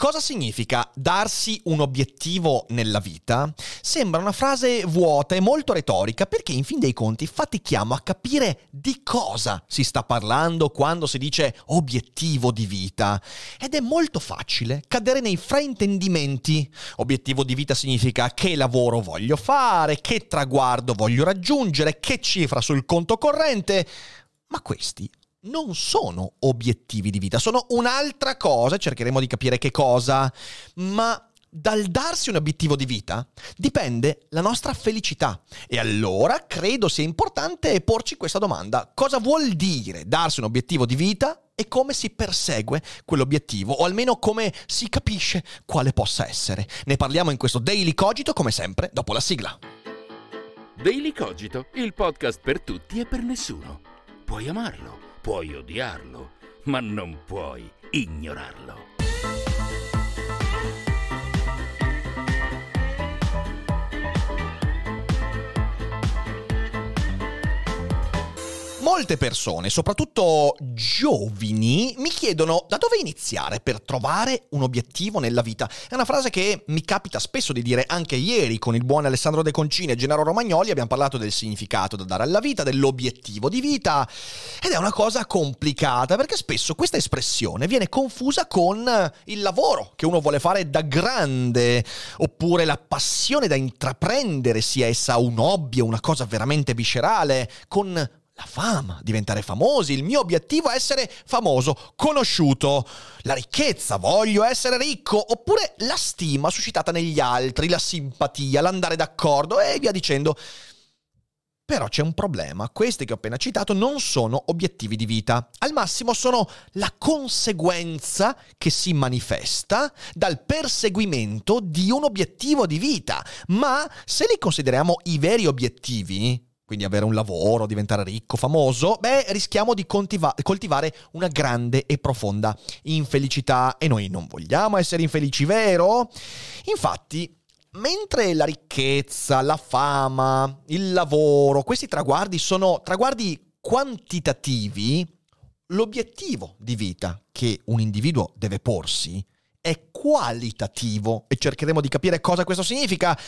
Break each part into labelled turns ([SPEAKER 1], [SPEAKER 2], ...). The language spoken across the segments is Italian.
[SPEAKER 1] Cosa significa darsi un obiettivo nella vita? Sembra una frase vuota e molto retorica perché in fin dei conti fatichiamo a capire di cosa si sta parlando quando si dice obiettivo di vita. Ed è molto facile cadere nei fraintendimenti. Obiettivo di vita significa che lavoro voglio fare, che traguardo voglio raggiungere, che cifra sul conto corrente. Ma questi non sono obiettivi di vita, sono un'altra cosa, cercheremo di capire che cosa, ma dal darsi un obiettivo di vita dipende la nostra felicità. E allora credo sia importante porci questa domanda. Cosa vuol dire darsi un obiettivo di vita e come si persegue quell'obiettivo, o almeno come si capisce quale possa essere? Ne parliamo in questo Daily Cogito, come sempre, dopo la sigla.
[SPEAKER 2] Daily Cogito, il podcast per tutti e per nessuno. Puoi amarlo Puoi odiarlo, ma non puoi ignorarlo.
[SPEAKER 1] Molte persone, soprattutto giovani, mi chiedono da dove iniziare per trovare un obiettivo nella vita. È una frase che mi capita spesso di dire anche ieri con il buon Alessandro De Concini e Gennaro Romagnoli. Abbiamo parlato del significato da dare alla vita, dell'obiettivo di vita. Ed è una cosa complicata perché spesso questa espressione viene confusa con il lavoro che uno vuole fare da grande, oppure la passione da intraprendere, sia essa un hobby o una cosa veramente viscerale, con la fama, diventare famosi, il mio obiettivo è essere famoso, conosciuto, la ricchezza, voglio essere ricco, oppure la stima suscitata negli altri, la simpatia, l'andare d'accordo e via dicendo. Però c'è un problema, questi che ho appena citato non sono obiettivi di vita, al massimo sono la conseguenza che si manifesta dal perseguimento di un obiettivo di vita, ma se li consideriamo i veri obiettivi, quindi avere un lavoro, diventare ricco, famoso, beh, rischiamo di coltiva- coltivare una grande e profonda infelicità e noi non vogliamo essere infelici, vero? Infatti, mentre la ricchezza, la fama, il lavoro, questi traguardi sono traguardi quantitativi, l'obiettivo di vita che un individuo deve porsi è qualitativo e cercheremo di capire cosa questo significa.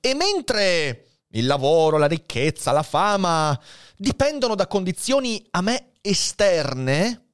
[SPEAKER 1] E mentre il lavoro, la ricchezza, la fama dipendono da condizioni a me esterne,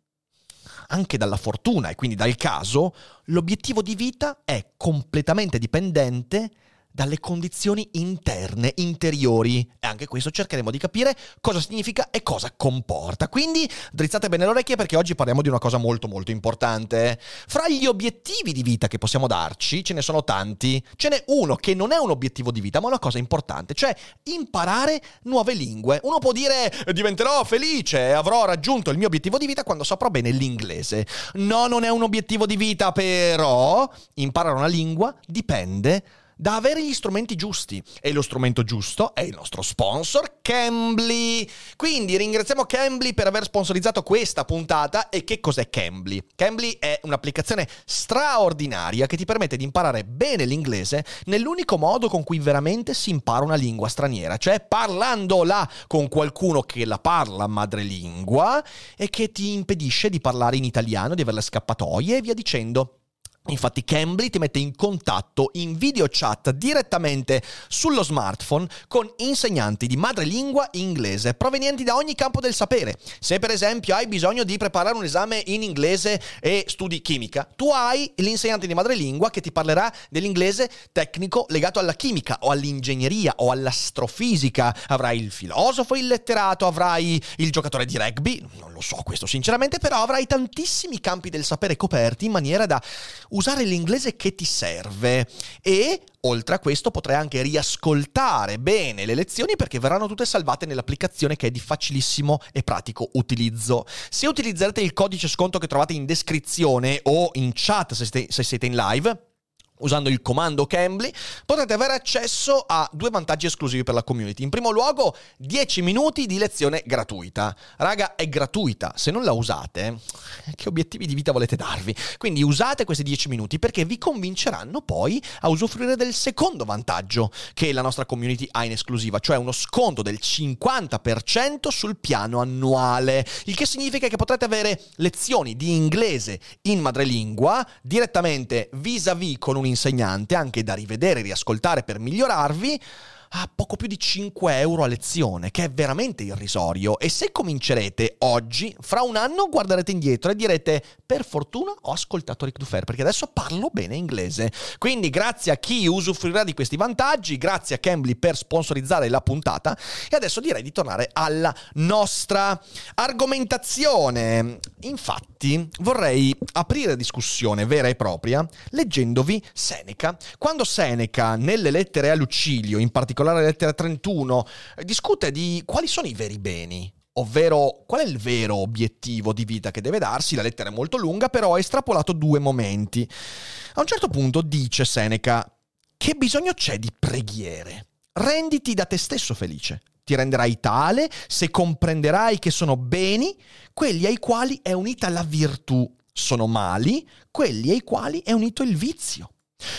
[SPEAKER 1] anche dalla fortuna e quindi dal caso, l'obiettivo di vita è completamente dipendente dalle condizioni interne, interiori. E anche questo cercheremo di capire cosa significa e cosa comporta. Quindi drizzate bene le orecchie perché oggi parliamo di una cosa molto molto importante. Fra gli obiettivi di vita che possiamo darci ce ne sono tanti. Ce n'è uno che non è un obiettivo di vita, ma una cosa importante, cioè imparare nuove lingue. Uno può dire diventerò felice, avrò raggiunto il mio obiettivo di vita quando saprò bene l'inglese. No, non è un obiettivo di vita, però imparare una lingua dipende da avere gli strumenti giusti. E lo strumento giusto è il nostro sponsor Cambly. Quindi ringraziamo Cambly per aver sponsorizzato questa puntata. E che cos'è Cambly? Cambly è un'applicazione straordinaria che ti permette di imparare bene l'inglese nell'unico modo con cui veramente si impara una lingua straniera, cioè parlandola con qualcuno che la parla madrelingua e che ti impedisce di parlare in italiano, di avere le scappatoie e via dicendo. Infatti Cambly ti mette in contatto in video chat direttamente sullo smartphone con insegnanti di madrelingua inglese provenienti da ogni campo del sapere. Se per esempio hai bisogno di preparare un esame in inglese e studi chimica, tu hai l'insegnante di madrelingua che ti parlerà dell'inglese tecnico legato alla chimica o all'ingegneria o all'astrofisica. Avrai il filosofo, il letterato, avrai il giocatore di rugby, non lo so questo sinceramente, però avrai tantissimi campi del sapere coperti in maniera da usare l'inglese che ti serve e oltre a questo potrai anche riascoltare bene le lezioni perché verranno tutte salvate nell'applicazione che è di facilissimo e pratico utilizzo. Se utilizzerete il codice sconto che trovate in descrizione o in chat se siete, in live, Usando il comando Cambly potrete avere accesso a due vantaggi esclusivi per la community. In primo luogo, 10 minuti di lezione gratuita. Raga, è gratuita. Se non la usate, che obiettivi di vita volete darvi? Quindi usate questi 10 minuti perché vi convinceranno poi a usufruire del secondo vantaggio che la nostra community ha in esclusiva, cioè uno sconto del 50% sul piano annuale. Il che significa che potrete avere lezioni di inglese in madrelingua direttamente vis-à-vis con un insegnante, anche da rivedere riascoltare per migliorarvi, a poco più di 5 euro a lezione, che è veramente irrisorio. E se comincerete oggi, fra un anno guarderete indietro e direte: Per fortuna ho ascoltato Rick Dufer, perché adesso parlo bene inglese. Quindi, grazie a chi usufruirà di questi vantaggi, grazie a Cambly per sponsorizzare la puntata. E adesso direi di tornare alla nostra argomentazione. Infatti, vorrei aprire discussione vera e propria leggendovi Seneca. Quando Seneca, nelle lettere a Lucilio, in particolare particolare la lettera 31, discute di quali sono i veri beni, ovvero qual è il vero obiettivo di vita che deve darsi. La lettera è molto lunga, però ha estrapolato due momenti. A un certo punto dice Seneca, che bisogno c'è di preghiere? Renditi da te stesso felice. Ti renderai tale se comprenderai che sono beni quelli ai quali è unita la virtù, sono mali quelli ai quali è unito il vizio.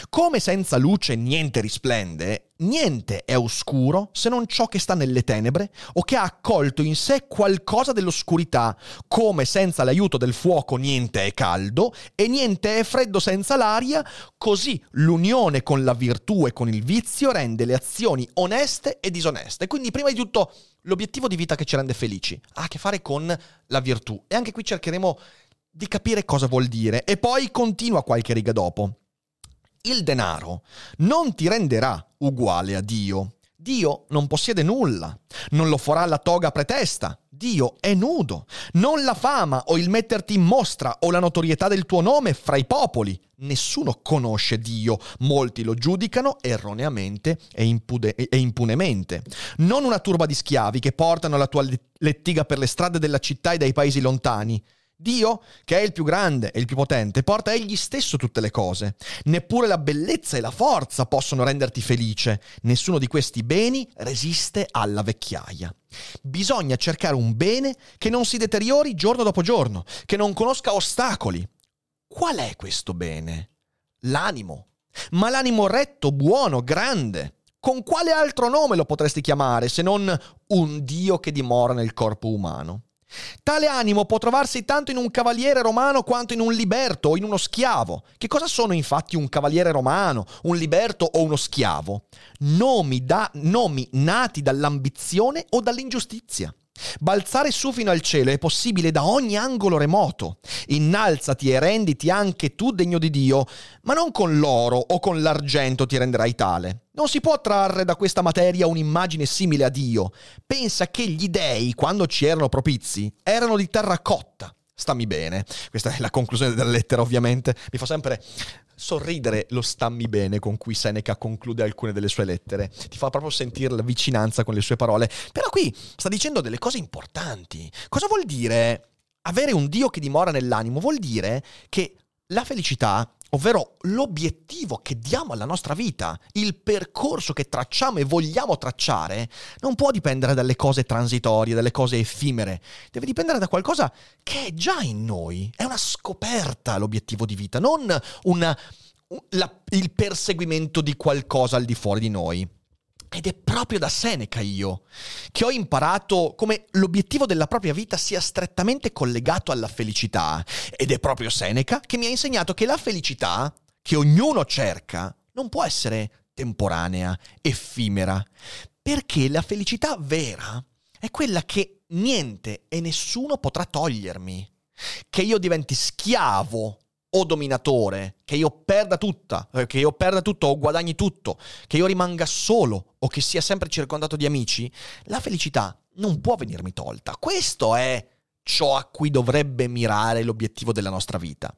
[SPEAKER 1] Come senza luce niente risplende, niente è oscuro se non ciò che sta nelle tenebre o che ha accolto in sé qualcosa dell'oscurità, come senza l'aiuto del fuoco niente è caldo e niente è freddo senza l'aria, così l'unione con la virtù e con il vizio rende le azioni oneste e disoneste. Quindi prima di tutto l'obiettivo di vita che ci rende felici ha a che fare con la virtù. E anche qui cercheremo di capire cosa vuol dire. E poi continua qualche riga dopo il denaro non ti renderà uguale a Dio. Dio non possiede nulla, non lo farà la toga pretesta. Dio è nudo. Non la fama o il metterti in mostra o la notorietà del tuo nome fra i popoli. Nessuno conosce Dio, molti lo giudicano erroneamente e, impude- e impunemente. Non una turba di schiavi che portano la tua lettiga per le strade della città e dai paesi lontani. Dio, che è il più grande e il più potente, porta egli stesso tutte le cose. Neppure la bellezza e la forza possono renderti felice. Nessuno di questi beni resiste alla vecchiaia. Bisogna cercare un bene che non si deteriori giorno dopo giorno, che non conosca ostacoli. Qual è questo bene? L'animo. Ma l'animo retto, buono, grande. Con quale altro nome lo potresti chiamare se non un Dio che dimora nel corpo umano? Tale animo può trovarsi tanto in un cavaliere romano quanto in un liberto o in uno schiavo. Che cosa sono infatti un cavaliere romano, un liberto o uno schiavo? Nomi, da, nomi nati dall'ambizione o dall'ingiustizia. Balzare su fino al cielo è possibile da ogni angolo remoto. Innalzati e renditi anche tu degno di Dio, ma non con l'oro o con l'argento ti renderai tale. Non si può trarre da questa materia un'immagine simile a Dio. Pensa che gli dei, quando ci erano propizi, erano di terracotta. Stammi bene. Questa è la conclusione della lettera, ovviamente. Mi fa sempre sorridere lo stammi bene con cui Seneca conclude alcune delle sue lettere. Ti fa proprio sentire la vicinanza con le sue parole. Però qui sta dicendo delle cose importanti. Cosa vuol dire avere un Dio che dimora nell'animo? Vuol dire che la felicità ovvero l'obiettivo che diamo alla nostra vita, il percorso che tracciamo e vogliamo tracciare, non può dipendere dalle cose transitorie, dalle cose effimere, deve dipendere da qualcosa che è già in noi, è una scoperta l'obiettivo di vita, non una, la, il perseguimento di qualcosa al di fuori di noi. Ed è proprio da Seneca io che ho imparato come l'obiettivo della propria vita sia strettamente collegato alla felicità. Ed è proprio Seneca che mi ha insegnato che la felicità che ognuno cerca non può essere temporanea, effimera, perché la felicità vera è quella che niente e nessuno potrà togliermi. Che io diventi schiavo o dominatore, che io perda tutta, eh, che io perda tutto o guadagni tutto, che io rimanga solo o che sia sempre circondato di amici, la felicità non può venirmi tolta. Questo è ciò a cui dovrebbe mirare l'obiettivo della nostra vita.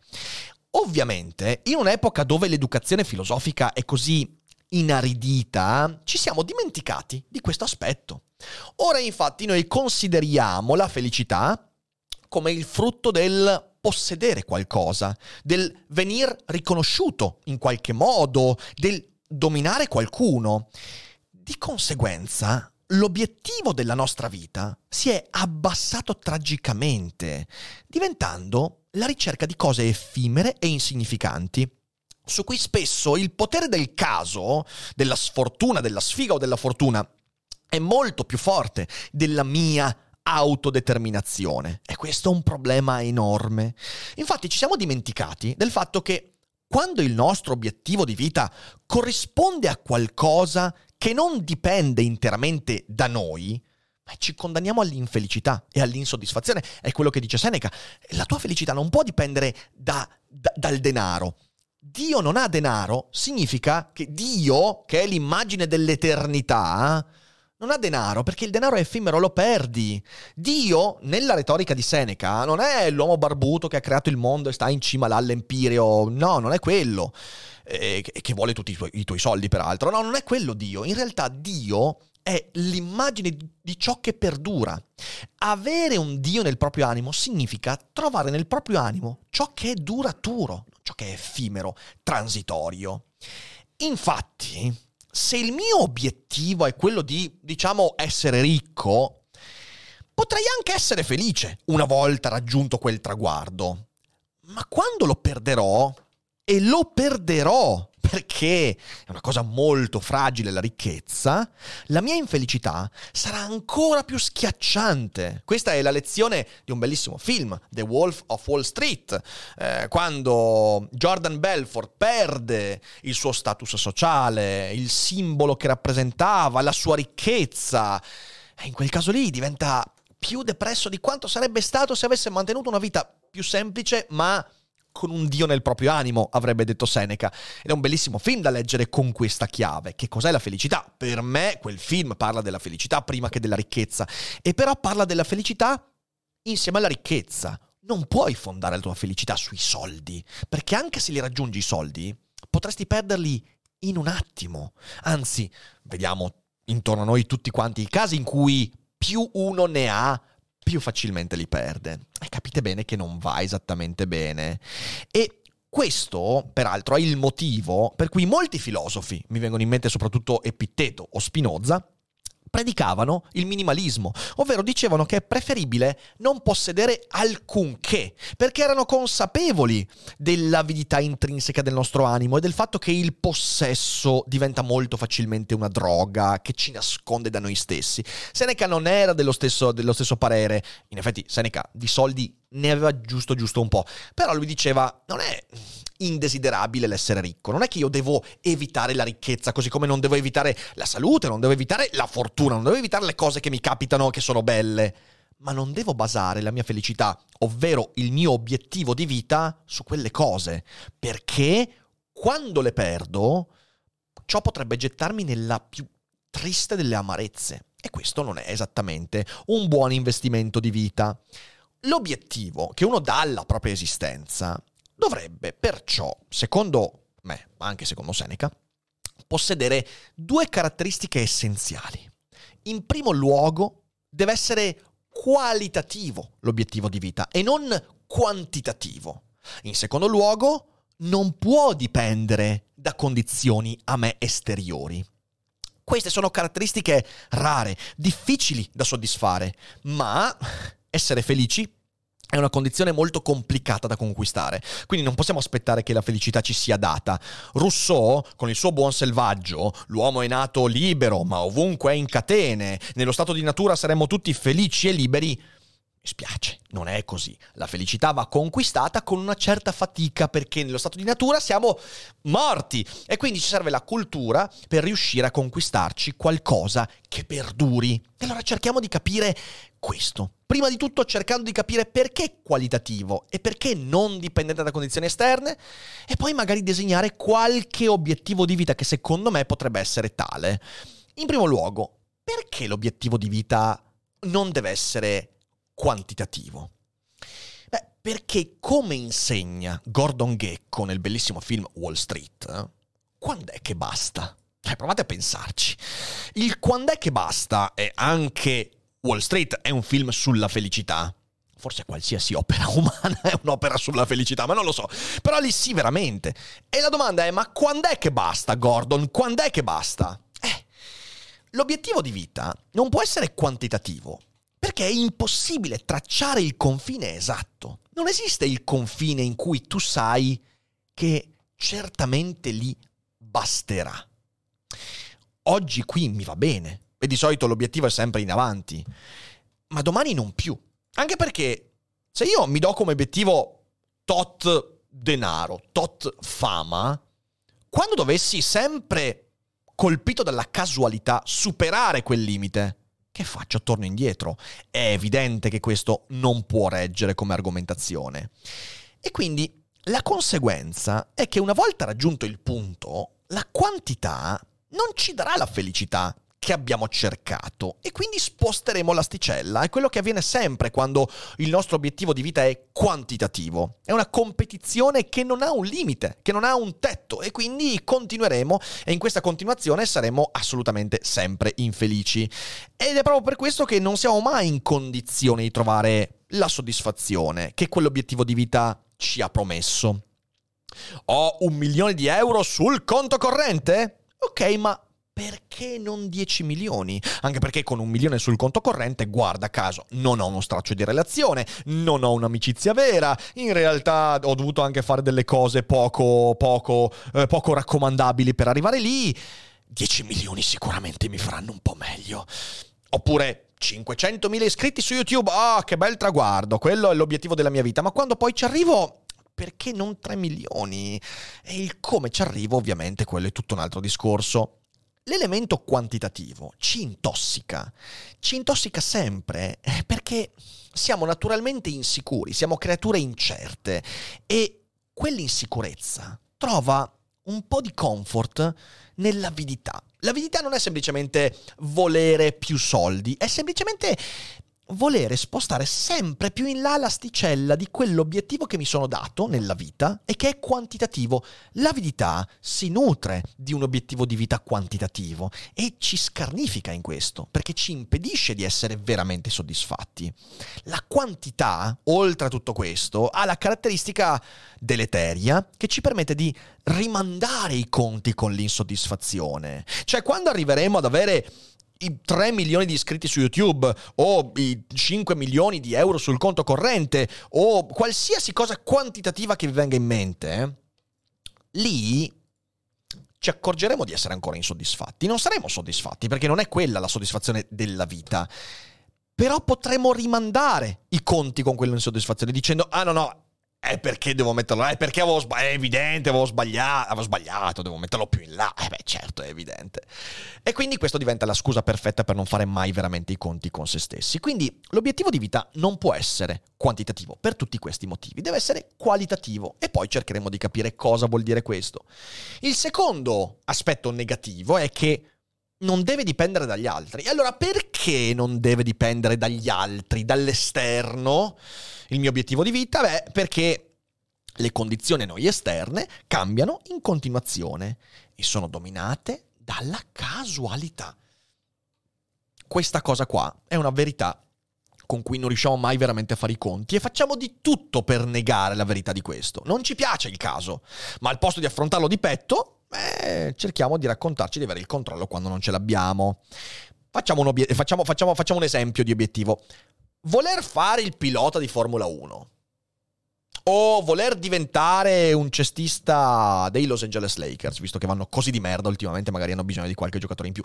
[SPEAKER 1] Ovviamente, in un'epoca dove l'educazione filosofica è così inaridita, ci siamo dimenticati di questo aspetto. Ora infatti noi consideriamo la felicità come il frutto del possedere qualcosa, del venir riconosciuto in qualche modo, del dominare qualcuno. Di conseguenza, l'obiettivo della nostra vita si è abbassato tragicamente, diventando la ricerca di cose effimere e insignificanti, su cui spesso il potere del caso, della sfortuna, della sfiga o della fortuna, è molto più forte della mia autodeterminazione. E questo è un problema enorme. Infatti ci siamo dimenticati del fatto che quando il nostro obiettivo di vita corrisponde a qualcosa che non dipende interamente da noi, ci condanniamo all'infelicità e all'insoddisfazione. È quello che dice Seneca. La tua felicità non può dipendere da, da, dal denaro. Dio non ha denaro significa che Dio, che è l'immagine dell'eternità, non ha denaro perché il denaro è effimero, lo perdi. Dio, nella retorica di Seneca, non è l'uomo barbuto che ha creato il mondo e sta in cima all'empirio. No, non è quello. E che vuole tutti i tuoi, i tuoi soldi, peraltro. No, non è quello Dio. In realtà Dio è l'immagine di ciò che perdura. Avere un Dio nel proprio animo significa trovare nel proprio animo ciò che è duraturo, ciò che è effimero, transitorio. Infatti, se il mio obiettivo è quello di, diciamo, essere ricco, potrei anche essere felice una volta raggiunto quel traguardo. Ma quando lo perderò, e lo perderò perché è una cosa molto fragile la ricchezza, la mia infelicità sarà ancora più schiacciante. Questa è la lezione di un bellissimo film, The Wolf of Wall Street, eh, quando Jordan Belfort perde il suo status sociale, il simbolo che rappresentava, la sua ricchezza. E in quel caso lì diventa più depresso di quanto sarebbe stato se avesse mantenuto una vita più semplice, ma con un dio nel proprio animo, avrebbe detto Seneca. Ed è un bellissimo film da leggere con questa chiave. Che cos'è la felicità? Per me quel film parla della felicità prima che della ricchezza. E però parla della felicità insieme alla ricchezza. Non puoi fondare la tua felicità sui soldi, perché anche se li raggiungi i soldi, potresti perderli in un attimo. Anzi, vediamo intorno a noi tutti quanti i casi in cui più uno ne ha, più facilmente li perde. E capite bene che non va esattamente bene. E questo, peraltro, è il motivo per cui molti filosofi, mi vengono in mente soprattutto Epitteto o Spinoza, predicavano il minimalismo, ovvero dicevano che è preferibile non possedere alcunché, perché erano consapevoli dell'avidità intrinseca del nostro animo e del fatto che il possesso diventa molto facilmente una droga che ci nasconde da noi stessi. Seneca non era dello stesso, dello stesso parere, in effetti Seneca di soldi ne aveva giusto giusto un po', però lui diceva non è indesiderabile l'essere ricco. Non è che io devo evitare la ricchezza, così come non devo evitare la salute, non devo evitare la fortuna, non devo evitare le cose che mi capitano che sono belle. Ma non devo basare la mia felicità, ovvero il mio obiettivo di vita, su quelle cose. Perché quando le perdo, ciò potrebbe gettarmi nella più triste delle amarezze. E questo non è esattamente un buon investimento di vita. L'obiettivo che uno dà alla propria esistenza dovrebbe perciò, secondo me, ma anche secondo Seneca, possedere due caratteristiche essenziali. In primo luogo, deve essere qualitativo l'obiettivo di vita e non quantitativo. In secondo luogo, non può dipendere da condizioni a me esteriori. Queste sono caratteristiche rare, difficili da soddisfare, ma essere felici è una condizione molto complicata da conquistare, quindi non possiamo aspettare che la felicità ci sia data. Rousseau, con il suo buon selvaggio, l'uomo è nato libero, ma ovunque è in catene, nello stato di natura saremmo tutti felici e liberi, spiace, non è così. La felicità va conquistata con una certa fatica perché nello stato di natura siamo morti e quindi ci serve la cultura per riuscire a conquistarci qualcosa che perduri. E allora cerchiamo di capire questo. Prima di tutto cercando di capire perché qualitativo e perché non dipendente da condizioni esterne e poi magari disegnare qualche obiettivo di vita che secondo me potrebbe essere tale. In primo luogo, perché l'obiettivo di vita non deve essere quantitativo? Beh, Perché come insegna Gordon Gecko nel bellissimo film Wall Street, eh, quando è che basta? Eh, provate a pensarci. Il quando è che basta è anche Wall Street, è un film sulla felicità. Forse qualsiasi opera umana è un'opera sulla felicità, ma non lo so. Però lì sì, veramente. E la domanda è, ma quando è che basta, Gordon? Quando è che basta? Eh, l'obiettivo di vita non può essere quantitativo, perché è impossibile tracciare il confine esatto. Non esiste il confine in cui tu sai che certamente lì basterà. Oggi qui mi va bene, e di solito l'obiettivo è sempre in avanti, ma domani non più. Anche perché se io mi do come obiettivo tot denaro, tot fama, quando dovessi sempre, colpito dalla casualità, superare quel limite, che faccio? Torno indietro. È evidente che questo non può reggere come argomentazione. E quindi la conseguenza è che una volta raggiunto il punto, la quantità non ci darà la felicità che abbiamo cercato e quindi sposteremo l'asticella. È quello che avviene sempre quando il nostro obiettivo di vita è quantitativo. È una competizione che non ha un limite, che non ha un tetto e quindi continueremo e in questa continuazione saremo assolutamente sempre infelici. Ed è proprio per questo che non siamo mai in condizione di trovare la soddisfazione che quell'obiettivo di vita ci ha promesso. Ho un milione di euro sul conto corrente? Ok, ma perché non 10 milioni? Anche perché con un milione sul conto corrente, guarda caso, non ho uno straccio di relazione, non ho un'amicizia vera, in realtà ho dovuto anche fare delle cose poco, poco, eh, poco raccomandabili per arrivare lì. 10 milioni sicuramente mi faranno un po' meglio. Oppure 500.000 iscritti su YouTube, ah, oh, che bel traguardo, quello è l'obiettivo della mia vita, ma quando poi ci arrivo perché non 3 milioni? E il come ci arrivo, ovviamente, quello è tutto un altro discorso. L'elemento quantitativo ci intossica, ci intossica sempre eh, perché siamo naturalmente insicuri, siamo creature incerte e quell'insicurezza trova un po' di comfort nell'avidità. L'avidità non è semplicemente volere più soldi, è semplicemente volere spostare sempre più in là l'asticella di quell'obiettivo che mi sono dato nella vita e che è quantitativo. L'avidità si nutre di un obiettivo di vita quantitativo e ci scarnifica in questo, perché ci impedisce di essere veramente soddisfatti. La quantità, oltre a tutto questo, ha la caratteristica deleteria che ci permette di rimandare i conti con l'insoddisfazione. Cioè, quando arriveremo ad avere i 3 milioni di iscritti su YouTube o i 5 milioni di euro sul conto corrente o qualsiasi cosa quantitativa che vi venga in mente, eh, lì ci accorgeremo di essere ancora insoddisfatti. Non saremo soddisfatti perché non è quella la soddisfazione della vita. Però potremo rimandare i conti con quell'insoddisfazione dicendo, ah no no, è perché devo metterlo là? È perché avevo sbagliato? È evidente, avevo sbagliato, avevo sbagliato, devo metterlo più in là. Eh beh, certo, è evidente. E quindi questo diventa la scusa perfetta per non fare mai veramente i conti con se stessi. Quindi l'obiettivo di vita non può essere quantitativo per tutti questi motivi, deve essere qualitativo e poi cercheremo di capire cosa vuol dire questo. Il secondo aspetto negativo è che non deve dipendere dagli altri. E allora perché non deve dipendere dagli altri, dall'esterno? Il mio obiettivo di vita? Beh, perché le condizioni noi esterne cambiano in continuazione e sono dominate dalla casualità. Questa cosa qua è una verità con cui non riusciamo mai veramente a fare i conti e facciamo di tutto per negare la verità di questo. Non ci piace il caso, ma al posto di affrontarlo di petto, eh, cerchiamo di raccontarci di avere il controllo quando non ce l'abbiamo. Facciamo un, obiet- facciamo, facciamo, facciamo un esempio di obiettivo voler fare il pilota di Formula 1 o voler diventare un cestista dei Los Angeles Lakers, visto che vanno così di merda ultimamente, magari hanno bisogno di qualche giocatore in più.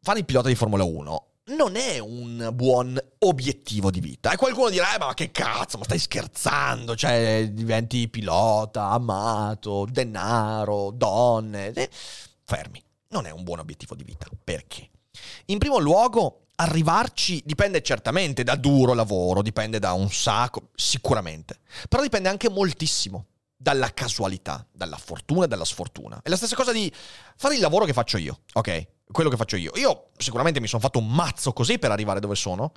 [SPEAKER 1] Fare il pilota di Formula 1 non è un buon obiettivo di vita. E qualcuno dirà, eh, ma che cazzo, ma stai scherzando? Cioè, diventi pilota, amato, denaro, donne. Eh, fermi. Non è un buon obiettivo di vita. Perché? In primo luogo, arrivarci dipende certamente da duro lavoro, dipende da un sacco, sicuramente, però dipende anche moltissimo dalla casualità, dalla fortuna e dalla sfortuna. È la stessa cosa di fare il lavoro che faccio io, ok? Quello che faccio io. Io sicuramente mi sono fatto un mazzo così per arrivare dove sono.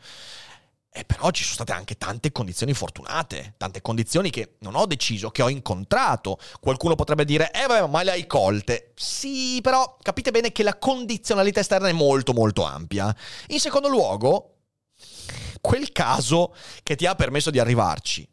[SPEAKER 1] E però ci sono state anche tante condizioni fortunate, tante condizioni che non ho deciso, che ho incontrato. Qualcuno potrebbe dire, eh vabbè, ma le hai colte. Sì, però capite bene che la condizionalità esterna è molto molto ampia. In secondo luogo, quel caso che ti ha permesso di arrivarci,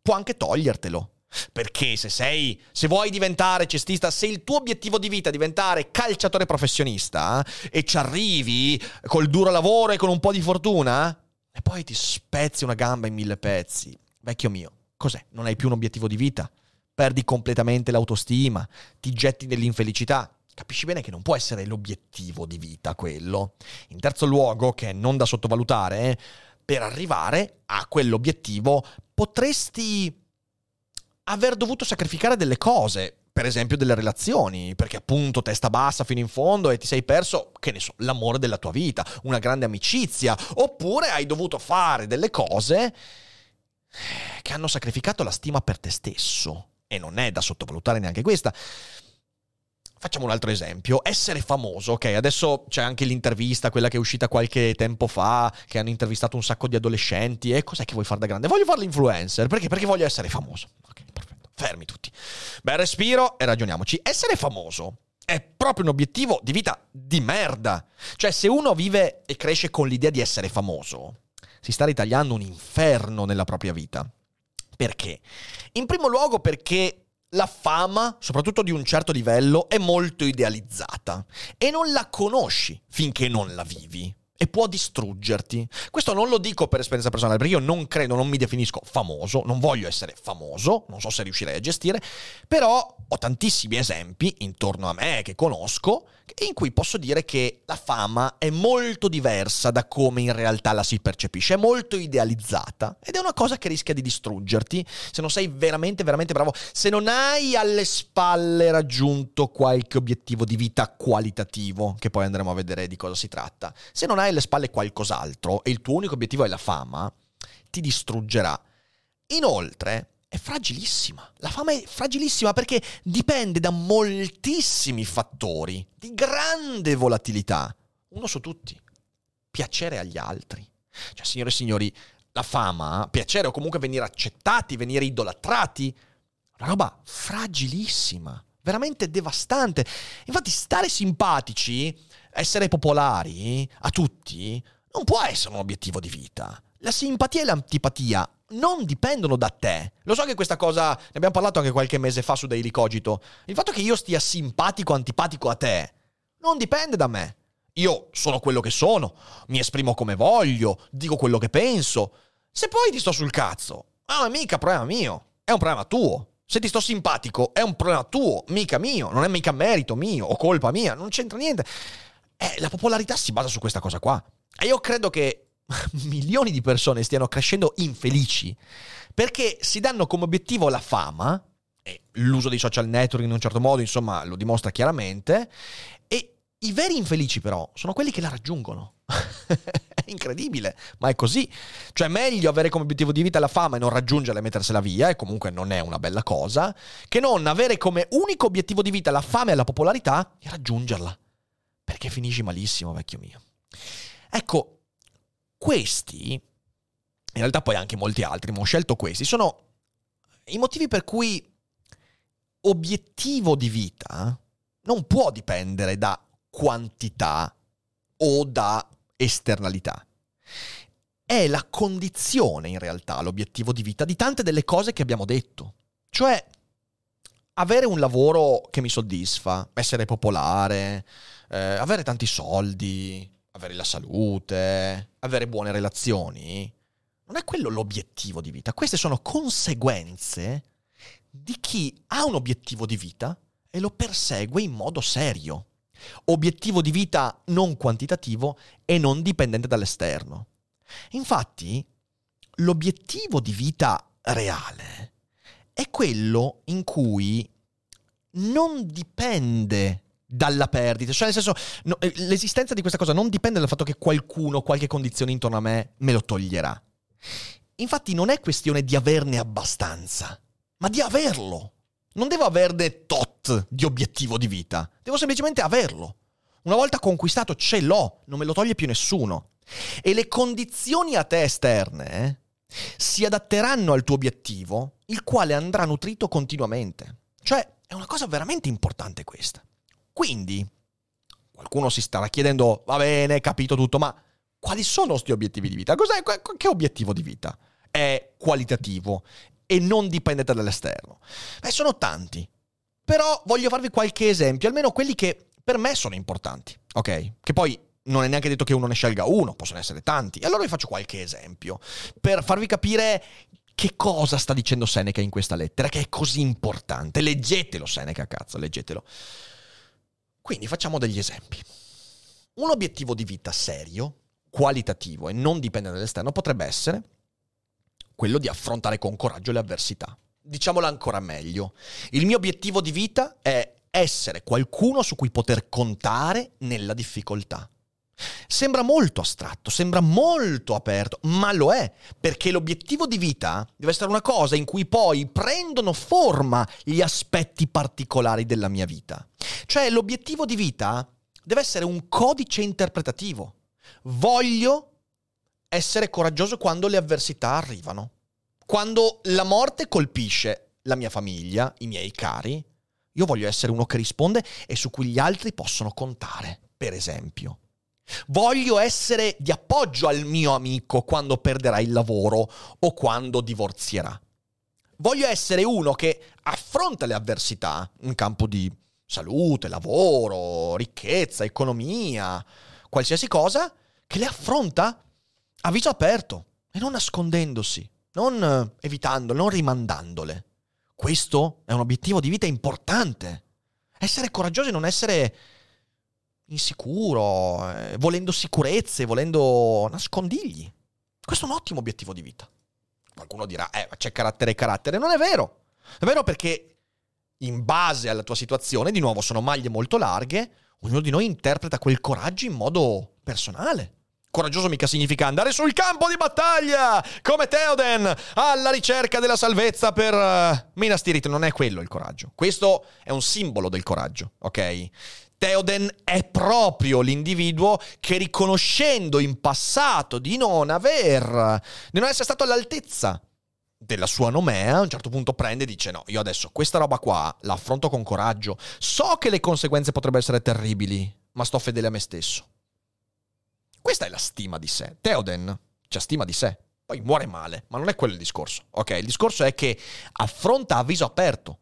[SPEAKER 1] può anche togliertelo. Perché se sei, se vuoi diventare cestista, se il tuo obiettivo di vita è diventare calciatore professionista e ci arrivi col duro lavoro e con un po' di fortuna, e poi ti spezzi una gamba in mille pezzi. Vecchio mio, cos'è? Non hai più un obiettivo di vita? Perdi completamente l'autostima, ti getti nell'infelicità. Capisci bene che non può essere l'obiettivo di vita quello. In terzo luogo, che è non da sottovalutare, per arrivare a quell'obiettivo potresti aver dovuto sacrificare delle cose, per esempio delle relazioni, perché appunto testa bassa fino in fondo e ti sei perso, che ne so, l'amore della tua vita, una grande amicizia, oppure hai dovuto fare delle cose che hanno sacrificato la stima per te stesso. E non è da sottovalutare neanche questa. Facciamo un altro esempio, essere famoso, ok? Adesso c'è anche l'intervista, quella che è uscita qualche tempo fa, che hanno intervistato un sacco di adolescenti. E cos'è che vuoi fare da grande? Voglio fare l'influencer, perché? Perché voglio essere famoso. Ok, perfetto. Fermi tutti. Beh, respiro e ragioniamoci. Essere famoso è proprio un obiettivo di vita di merda. Cioè, se uno vive e cresce con l'idea di essere famoso, si sta ritagliando un inferno nella propria vita. Perché? In primo luogo perché la fama, soprattutto di un certo livello, è molto idealizzata e non la conosci finché non la vivi e può distruggerti. Questo non lo dico per esperienza personale, perché io non credo, non mi definisco famoso, non voglio essere famoso, non so se riuscirei a gestire, però ho tantissimi esempi intorno a me che conosco in cui posso dire che la fama è molto diversa da come in realtà la si percepisce, è molto idealizzata ed è una cosa che rischia di distruggerti se non sei veramente, veramente bravo, se non hai alle spalle raggiunto qualche obiettivo di vita qualitativo, che poi andremo a vedere di cosa si tratta, se non hai alle spalle qualcos'altro e il tuo unico obiettivo è la fama, ti distruggerà. Inoltre, è fragilissima. La fama è fragilissima perché dipende da moltissimi fattori di grande volatilità. Uno su tutti, piacere agli altri. Cioè, signore e signori, la fama, piacere o comunque venire accettati, venire idolatrati, una roba fragilissima, veramente devastante. Infatti, stare simpatici, essere popolari a tutti, non può essere un obiettivo di vita. La simpatia e l'antipatia non dipendono da te. Lo so che questa cosa ne abbiamo parlato anche qualche mese fa su Daily Cogito. Il fatto che io stia simpatico o antipatico a te non dipende da me. Io sono quello che sono, mi esprimo come voglio, dico quello che penso. Se poi ti sto sul cazzo, non è mica problema mio, è un problema tuo. Se ti sto simpatico, è un problema tuo, mica mio, non è mica merito mio o colpa mia, non c'entra niente. Eh, la popolarità si basa su questa cosa qua. E io credo che milioni di persone stiano crescendo infelici perché si danno come obiettivo la fama, e l'uso dei social network in un certo modo, insomma, lo dimostra chiaramente, e i veri infelici però sono quelli che la raggiungono. è incredibile, ma è così. Cioè, meglio avere come obiettivo di vita la fama e non raggiungerla e mettersela via, e comunque non è una bella cosa, che non avere come unico obiettivo di vita la fama e la popolarità e raggiungerla. Perché finisci malissimo, vecchio mio. Ecco, questi, in realtà poi anche molti altri, ma ho scelto questi, sono i motivi per cui obiettivo di vita non può dipendere da quantità o da esternalità. È la condizione in realtà l'obiettivo di vita di tante delle cose che abbiamo detto. Cioè avere un lavoro che mi soddisfa, essere popolare, eh, avere tanti soldi, avere la salute, avere buone relazioni, non è quello l'obiettivo di vita. Queste sono conseguenze di chi ha un obiettivo di vita e lo persegue in modo serio. Obiettivo di vita non quantitativo e non dipendente dall'esterno. Infatti, l'obiettivo di vita reale è quello in cui non dipende dalla perdita. Cioè, nel senso, no, eh, l'esistenza di questa cosa non dipende dal fatto che qualcuno, qualche condizione intorno a me, me lo toglierà. Infatti non è questione di averne abbastanza, ma di averlo. Non devo averne tot di obiettivo di vita, devo semplicemente averlo. Una volta conquistato ce l'ho, non me lo toglie più nessuno. E le condizioni a te esterne eh, si adatteranno al tuo obiettivo, il quale andrà nutrito continuamente. Cioè, è una cosa veramente importante questa. Quindi, qualcuno si starà chiedendo, va bene, capito tutto, ma quali sono questi obiettivi di vita? Cos'è, che obiettivo di vita? È qualitativo e non dipendente dall'esterno. Beh, sono tanti. Però voglio farvi qualche esempio, almeno quelli che per me sono importanti, ok? Che poi non è neanche detto che uno ne scelga uno, possono essere tanti. Allora vi faccio qualche esempio per farvi capire che cosa sta dicendo Seneca in questa lettera, che è così importante. Leggetelo, Seneca, cazzo, leggetelo. Quindi facciamo degli esempi. Un obiettivo di vita serio, qualitativo e non dipendente dall'esterno potrebbe essere quello di affrontare con coraggio le avversità. Diciamolo ancora meglio. Il mio obiettivo di vita è essere qualcuno su cui poter contare nella difficoltà. Sembra molto astratto, sembra molto aperto, ma lo è, perché l'obiettivo di vita deve essere una cosa in cui poi prendono forma gli aspetti particolari della mia vita. Cioè l'obiettivo di vita deve essere un codice interpretativo. Voglio essere coraggioso quando le avversità arrivano. Quando la morte colpisce la mia famiglia, i miei cari, io voglio essere uno che risponde e su cui gli altri possono contare, per esempio. Voglio essere di appoggio al mio amico quando perderà il lavoro o quando divorzierà. Voglio essere uno che affronta le avversità in campo di salute, lavoro, ricchezza, economia, qualsiasi cosa, che le affronta a viso aperto e non nascondendosi, non evitandole, non rimandandole. Questo è un obiettivo di vita importante. Essere coraggiosi e non essere insicuro, eh, volendo sicurezze, volendo nascondigli. Questo è un ottimo obiettivo di vita. Qualcuno dirà, eh, ma c'è carattere e carattere. Non è vero. È vero perché in base alla tua situazione, di nuovo, sono maglie molto larghe, ognuno di noi interpreta quel coraggio in modo personale. Coraggioso mica significa andare sul campo di battaglia, come Theoden, alla ricerca della salvezza per uh, Minas Tirith. Non è quello il coraggio. Questo è un simbolo del coraggio, ok? Theoden è proprio l'individuo che riconoscendo in passato di non aver, di non essere stato all'altezza della sua nomea, a un certo punto prende e dice no, io adesso questa roba qua la affronto con coraggio, so che le conseguenze potrebbero essere terribili, ma sto fedele a me stesso. Questa è la stima di sé. Theoden c'ha stima di sé, poi muore male, ma non è quello il discorso. Ok, il discorso è che affronta a viso aperto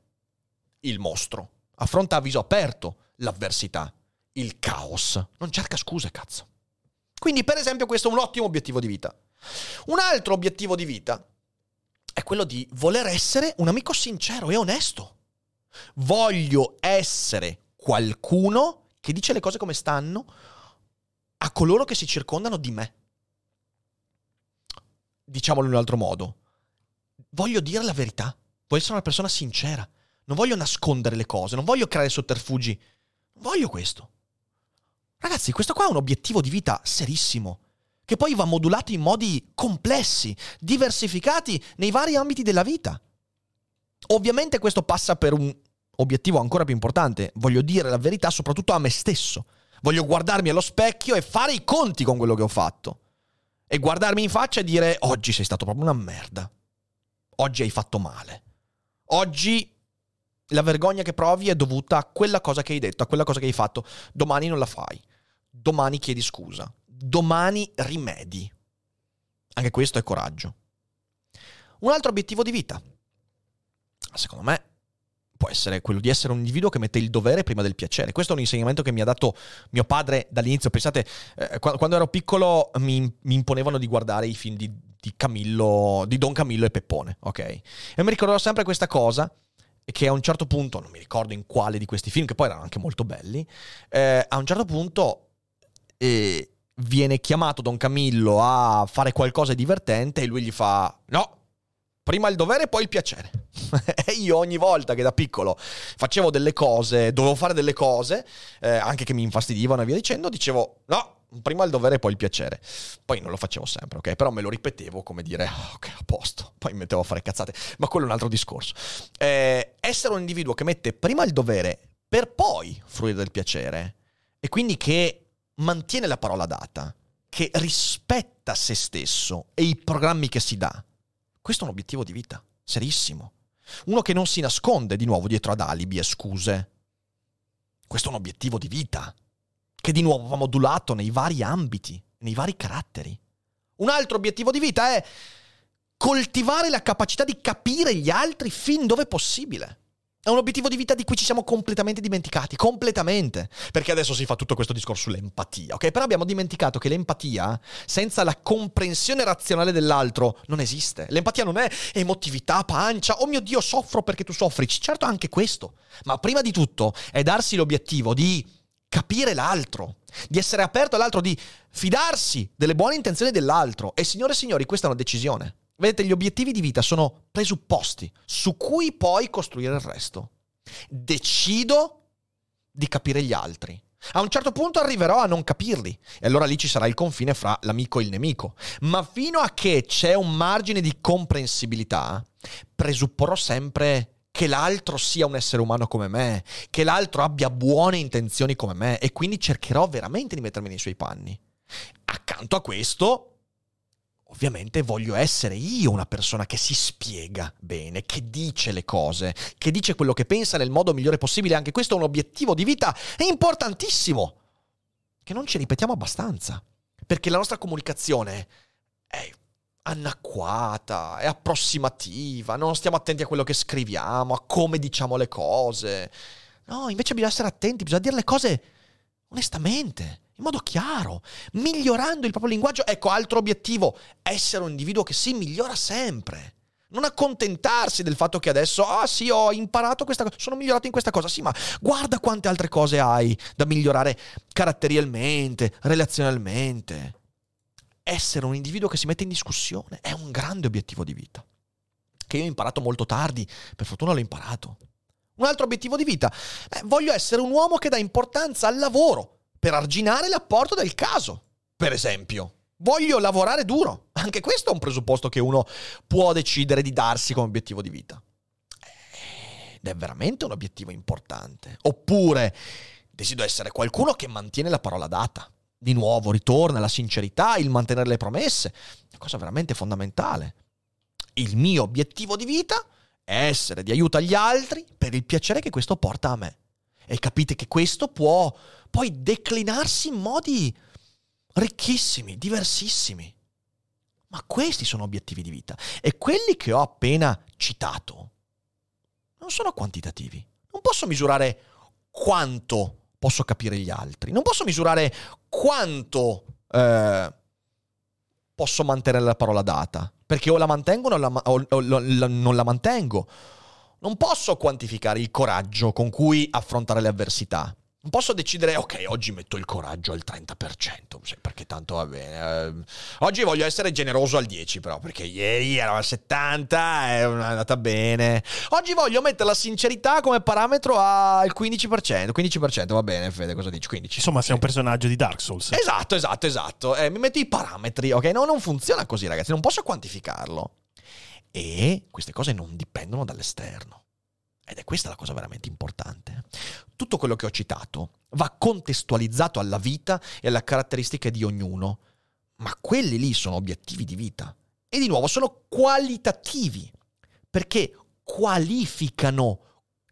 [SPEAKER 1] il mostro, affronta a viso aperto l'avversità, il caos. Non cerca scuse, cazzo. Quindi, per esempio, questo è un ottimo obiettivo di vita. Un altro obiettivo di vita è quello di voler essere un amico sincero e onesto. Voglio essere qualcuno che dice le cose come stanno a coloro che si circondano di me. Diciamolo in un altro modo. Voglio dire la verità. Voglio essere una persona sincera. Non voglio nascondere le cose, non voglio creare sotterfugi Voglio questo. Ragazzi, questo qua è un obiettivo di vita serissimo, che poi va modulato in modi complessi, diversificati nei vari ambiti della vita. Ovviamente questo passa per un obiettivo ancora più importante, voglio dire la verità soprattutto a me stesso. Voglio guardarmi allo specchio e fare i conti con quello che ho fatto. E guardarmi in faccia e dire oggi sei stato proprio una merda. Oggi hai fatto male. Oggi la vergogna che provi è dovuta a quella cosa che hai detto, a quella cosa che hai fatto. Domani non la fai. Domani chiedi scusa. Domani rimedi. Anche questo è coraggio. Un altro obiettivo di vita, secondo me, può essere quello di essere un individuo che mette il dovere prima del piacere. Questo è un insegnamento che mi ha dato mio padre dall'inizio. Pensate, eh, quando ero piccolo mi, mi, imponevano di guardare i film di, di Camillo, di Don Camillo e Peppone, ok? E mi ricorderò sempre questa cosa che a un certo punto, non mi ricordo in quale di questi film, che poi erano anche molto belli, eh, a un certo punto eh, viene chiamato Don Camillo a fare qualcosa di divertente e lui gli fa no, prima il dovere e poi il piacere. e io ogni volta che da piccolo facevo delle cose, dovevo fare delle cose, eh, anche che mi infastidivano e via dicendo, dicevo no, prima il dovere e poi il piacere. Poi non lo facevo sempre, ok? Però me lo ripetevo come dire, oh, ok, a posto. Poi mi mettevo a fare cazzate. Ma quello è un altro discorso. Eh, essere un individuo che mette prima il dovere per poi fruire del piacere e quindi che mantiene la parola data che rispetta se stesso e i programmi che si dà. Questo è un obiettivo di vita, serissimo. Uno che non si nasconde di nuovo dietro ad alibi e scuse. Questo è un obiettivo di vita, che di nuovo va modulato nei vari ambiti, nei vari caratteri. Un altro obiettivo di vita è coltivare la capacità di capire gli altri fin dove possibile. È un obiettivo di vita di cui ci siamo completamente dimenticati, completamente. Perché adesso si fa tutto questo discorso sull'empatia, ok? Però abbiamo dimenticato che l'empatia, senza la comprensione razionale dell'altro, non esiste. L'empatia non è emotività, pancia, oh mio Dio, soffro perché tu soffri. Certo anche questo. Ma prima di tutto è darsi l'obiettivo di capire l'altro, di essere aperto all'altro, di fidarsi delle buone intenzioni dell'altro. E signore e signori, questa è una decisione. Vedete, gli obiettivi di vita sono presupposti su cui poi costruire il resto. Decido di capire gli altri. A un certo punto arriverò a non capirli e allora lì ci sarà il confine fra l'amico e il nemico. Ma fino a che c'è un margine di comprensibilità, presupporrò sempre che l'altro sia un essere umano come me, che l'altro abbia buone intenzioni come me e quindi cercherò veramente di mettermi nei suoi panni. Accanto a questo, Ovviamente voglio essere io una persona che si spiega bene, che dice le cose, che dice quello che pensa nel modo migliore possibile. Anche questo è un obiettivo di vita importantissimo, che non ci ripetiamo abbastanza, perché la nostra comunicazione è anacquata, è approssimativa, non stiamo attenti a quello che scriviamo, a come diciamo le cose. No, invece bisogna essere attenti, bisogna dire le cose onestamente in modo chiaro, migliorando il proprio linguaggio. Ecco, altro obiettivo, essere un individuo che si migliora sempre. Non accontentarsi del fatto che adesso, ah sì, ho imparato questa cosa, sono migliorato in questa cosa, sì, ma guarda quante altre cose hai da migliorare caratterialmente, relazionalmente. Essere un individuo che si mette in discussione è un grande obiettivo di vita, che io ho imparato molto tardi, per fortuna l'ho imparato. Un altro obiettivo di vita, eh, voglio essere un uomo che dà importanza al lavoro, per arginare l'apporto del caso, per esempio. Voglio lavorare duro. Anche questo è un presupposto che uno può decidere di darsi come obiettivo di vita. Ed è veramente un obiettivo importante. Oppure desidero essere qualcuno che mantiene la parola data. Di nuovo, ritorna la sincerità, il mantenere le promesse. Una cosa veramente fondamentale. Il mio obiettivo di vita è essere di aiuto agli altri per il piacere che questo porta a me. E capite che questo può poi declinarsi in modi ricchissimi, diversissimi. Ma questi sono obiettivi di vita. E quelli che ho appena citato non sono quantitativi. Non posso misurare quanto posso capire gli altri. Non posso misurare quanto eh, posso mantenere la parola data. Perché o la mantengo o, la, o, o la, non la mantengo non posso quantificare il coraggio con cui affrontare le avversità. Non posso decidere, ok, oggi metto il coraggio al 30%, perché tanto va bene. Eh, oggi voglio essere generoso al 10%, però, perché ieri ero al 70%, è andata bene. Oggi voglio mettere la sincerità come parametro al 15%. 15% va bene, Fede, cosa dici? 15.
[SPEAKER 3] Insomma, sei un personaggio di Dark Souls.
[SPEAKER 1] Esatto, esatto, esatto. Eh, mi metto i parametri, ok? No, non funziona così, ragazzi, non posso quantificarlo. E queste cose non dipendono dall'esterno. Ed è questa la cosa veramente importante. Tutto quello che ho citato va contestualizzato alla vita e alle caratteristiche di ognuno, ma quelli lì sono obiettivi di vita. E di nuovo sono qualitativi, perché qualificano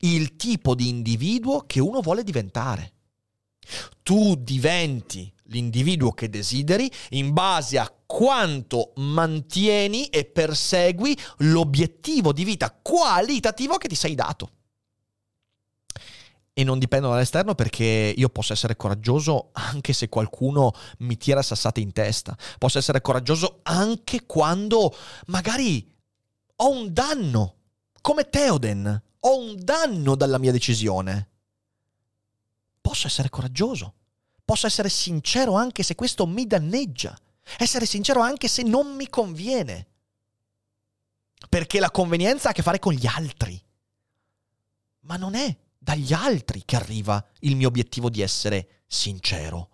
[SPEAKER 1] il tipo di individuo che uno vuole diventare. Tu diventi l'individuo che desideri in base a quanto mantieni e persegui l'obiettivo di vita qualitativo che ti sei dato. E non dipendono dall'esterno perché io posso essere coraggioso anche se qualcuno mi tira sassate in testa. Posso essere coraggioso anche quando magari ho un danno, come Theoden, ho un danno dalla mia decisione. Posso essere coraggioso Posso essere sincero anche se questo mi danneggia. Essere sincero anche se non mi conviene. Perché la convenienza ha a che fare con gli altri. Ma non è dagli altri che arriva il mio obiettivo di essere sincero,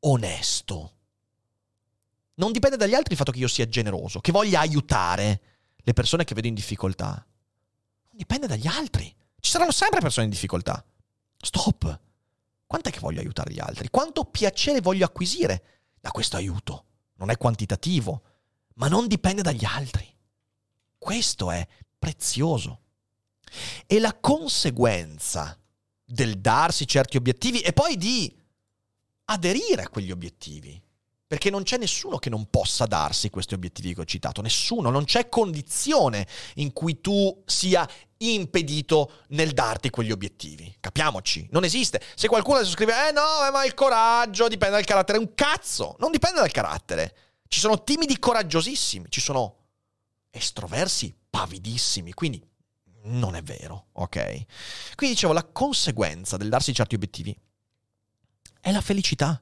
[SPEAKER 1] onesto. Non dipende dagli altri il fatto che io sia generoso, che voglia aiutare le persone che vedo in difficoltà. Non dipende dagli altri. Ci saranno sempre persone in difficoltà. Stop. Quant'è che voglio aiutare gli altri? Quanto piacere voglio acquisire da questo aiuto? Non è quantitativo, ma non dipende dagli altri. Questo è prezioso. E la conseguenza del darsi certi obiettivi e poi di aderire a quegli obiettivi. Perché non c'è nessuno che non possa darsi questi obiettivi che ho citato, nessuno, non c'è condizione in cui tu sia impedito nel darti quegli obiettivi. Capiamoci, non esiste. Se qualcuno adesso scrive, eh no, eh, ma il coraggio dipende dal carattere, un cazzo, non dipende dal carattere. Ci sono timidi coraggiosissimi, ci sono estroversi pavidissimi, quindi non è vero, ok? Quindi dicevo, la conseguenza del darsi certi obiettivi è la felicità.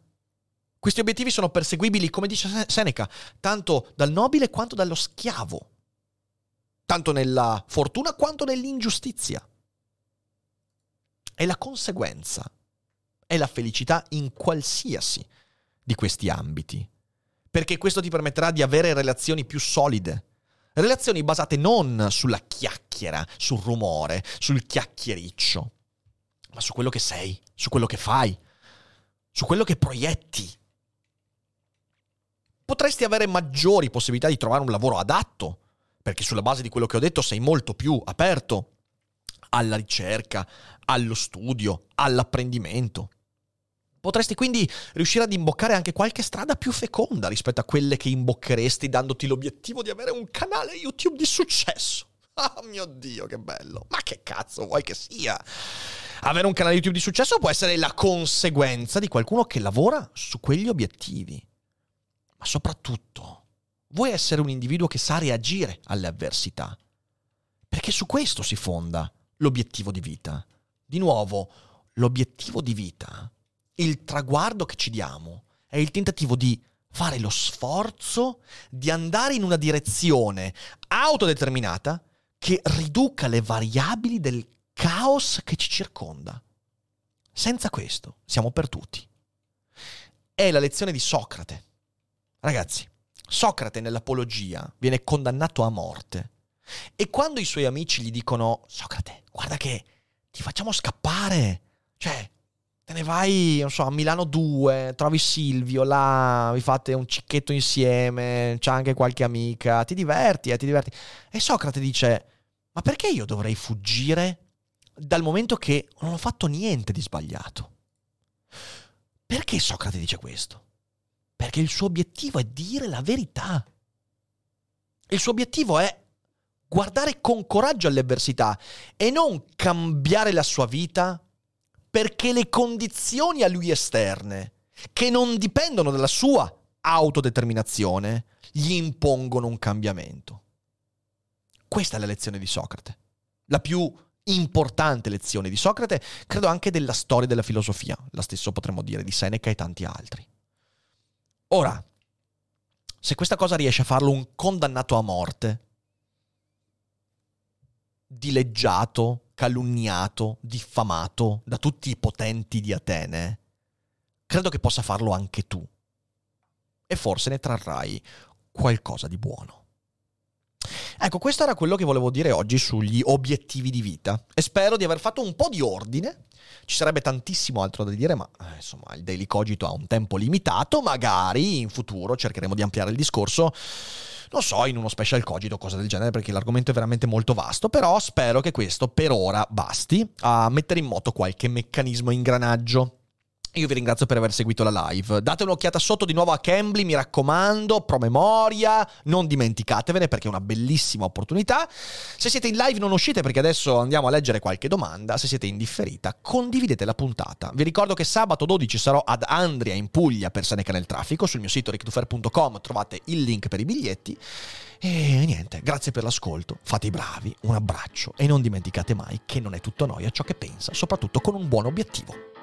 [SPEAKER 1] Questi obiettivi sono perseguibili, come dice Seneca, tanto dal nobile quanto dallo schiavo, tanto nella fortuna quanto nell'ingiustizia. E la conseguenza è la felicità in qualsiasi di questi ambiti, perché questo ti permetterà di avere relazioni più solide, relazioni basate non sulla chiacchiera, sul rumore, sul chiacchiericcio, ma su quello che sei, su quello che fai, su quello che proietti. Potresti avere maggiori possibilità di trovare un lavoro adatto, perché sulla base di quello che ho detto sei molto più aperto alla ricerca, allo studio, all'apprendimento. Potresti quindi riuscire ad imboccare anche qualche strada più feconda rispetto a quelle che imboccheresti dandoti l'obiettivo di avere un canale YouTube di successo. Oh mio Dio, che bello! Ma che cazzo vuoi che sia? Avere un canale YouTube di successo può essere la conseguenza di qualcuno che lavora su quegli obiettivi ma soprattutto vuoi essere un individuo che sa reagire alle avversità. Perché su questo si fonda l'obiettivo di vita. Di nuovo, l'obiettivo di vita, il traguardo che ci diamo, è il tentativo di fare lo sforzo di andare in una direzione autodeterminata che riduca le variabili del caos che ci circonda. Senza questo siamo perduti. È la lezione di Socrate Ragazzi, Socrate nell'Apologia viene condannato a morte e quando i suoi amici gli dicono Socrate, guarda che ti facciamo scappare, cioè te ne vai, non so, a Milano 2, trovi Silvio là, vi fate un cicchetto insieme, c'è anche qualche amica, ti diverti, eh, ti diverti. E Socrate dice, ma perché io dovrei fuggire dal momento che non ho fatto niente di sbagliato? Perché Socrate dice questo? Perché il suo obiettivo è dire la verità. Il suo obiettivo è guardare con coraggio alle avversità e non cambiare la sua vita perché le condizioni a lui esterne, che non dipendono dalla sua autodeterminazione, gli impongono un cambiamento. Questa è la lezione di Socrate, la più importante lezione di Socrate, credo anche della storia della filosofia, la stessa potremmo dire di Seneca e tanti altri. Ora, se questa cosa riesce a farlo un condannato a morte, dileggiato, calunniato, diffamato da tutti i potenti di Atene, credo che possa farlo anche tu. E forse ne trarrai qualcosa di buono. Ecco, questo era quello che volevo dire oggi sugli obiettivi di vita e spero di aver fatto un po' di ordine. Ci sarebbe tantissimo altro da dire, ma eh, insomma il Daily Cogito ha un tempo limitato, magari in futuro cercheremo di ampliare il discorso non so, in uno special cogito o cosa del genere, perché l'argomento è veramente molto vasto, però spero che questo per ora basti a mettere in moto qualche meccanismo ingranaggio. Io vi ringrazio per aver seguito la live. Date un'occhiata sotto di nuovo a Cambly, mi raccomando, promemoria, non dimenticatevene perché è una bellissima opportunità. Se siete in live non uscite perché adesso andiamo a leggere qualche domanda. Se siete in differita, condividete la puntata. Vi ricordo che sabato 12 sarò ad Andria in Puglia per Seneca nel traffico. Sul mio sito rictufer.com trovate il link per i biglietti. E niente, grazie per l'ascolto, fate i bravi, un abbraccio e non dimenticate mai che non è tutto noia ciò che pensa, soprattutto con un buon obiettivo.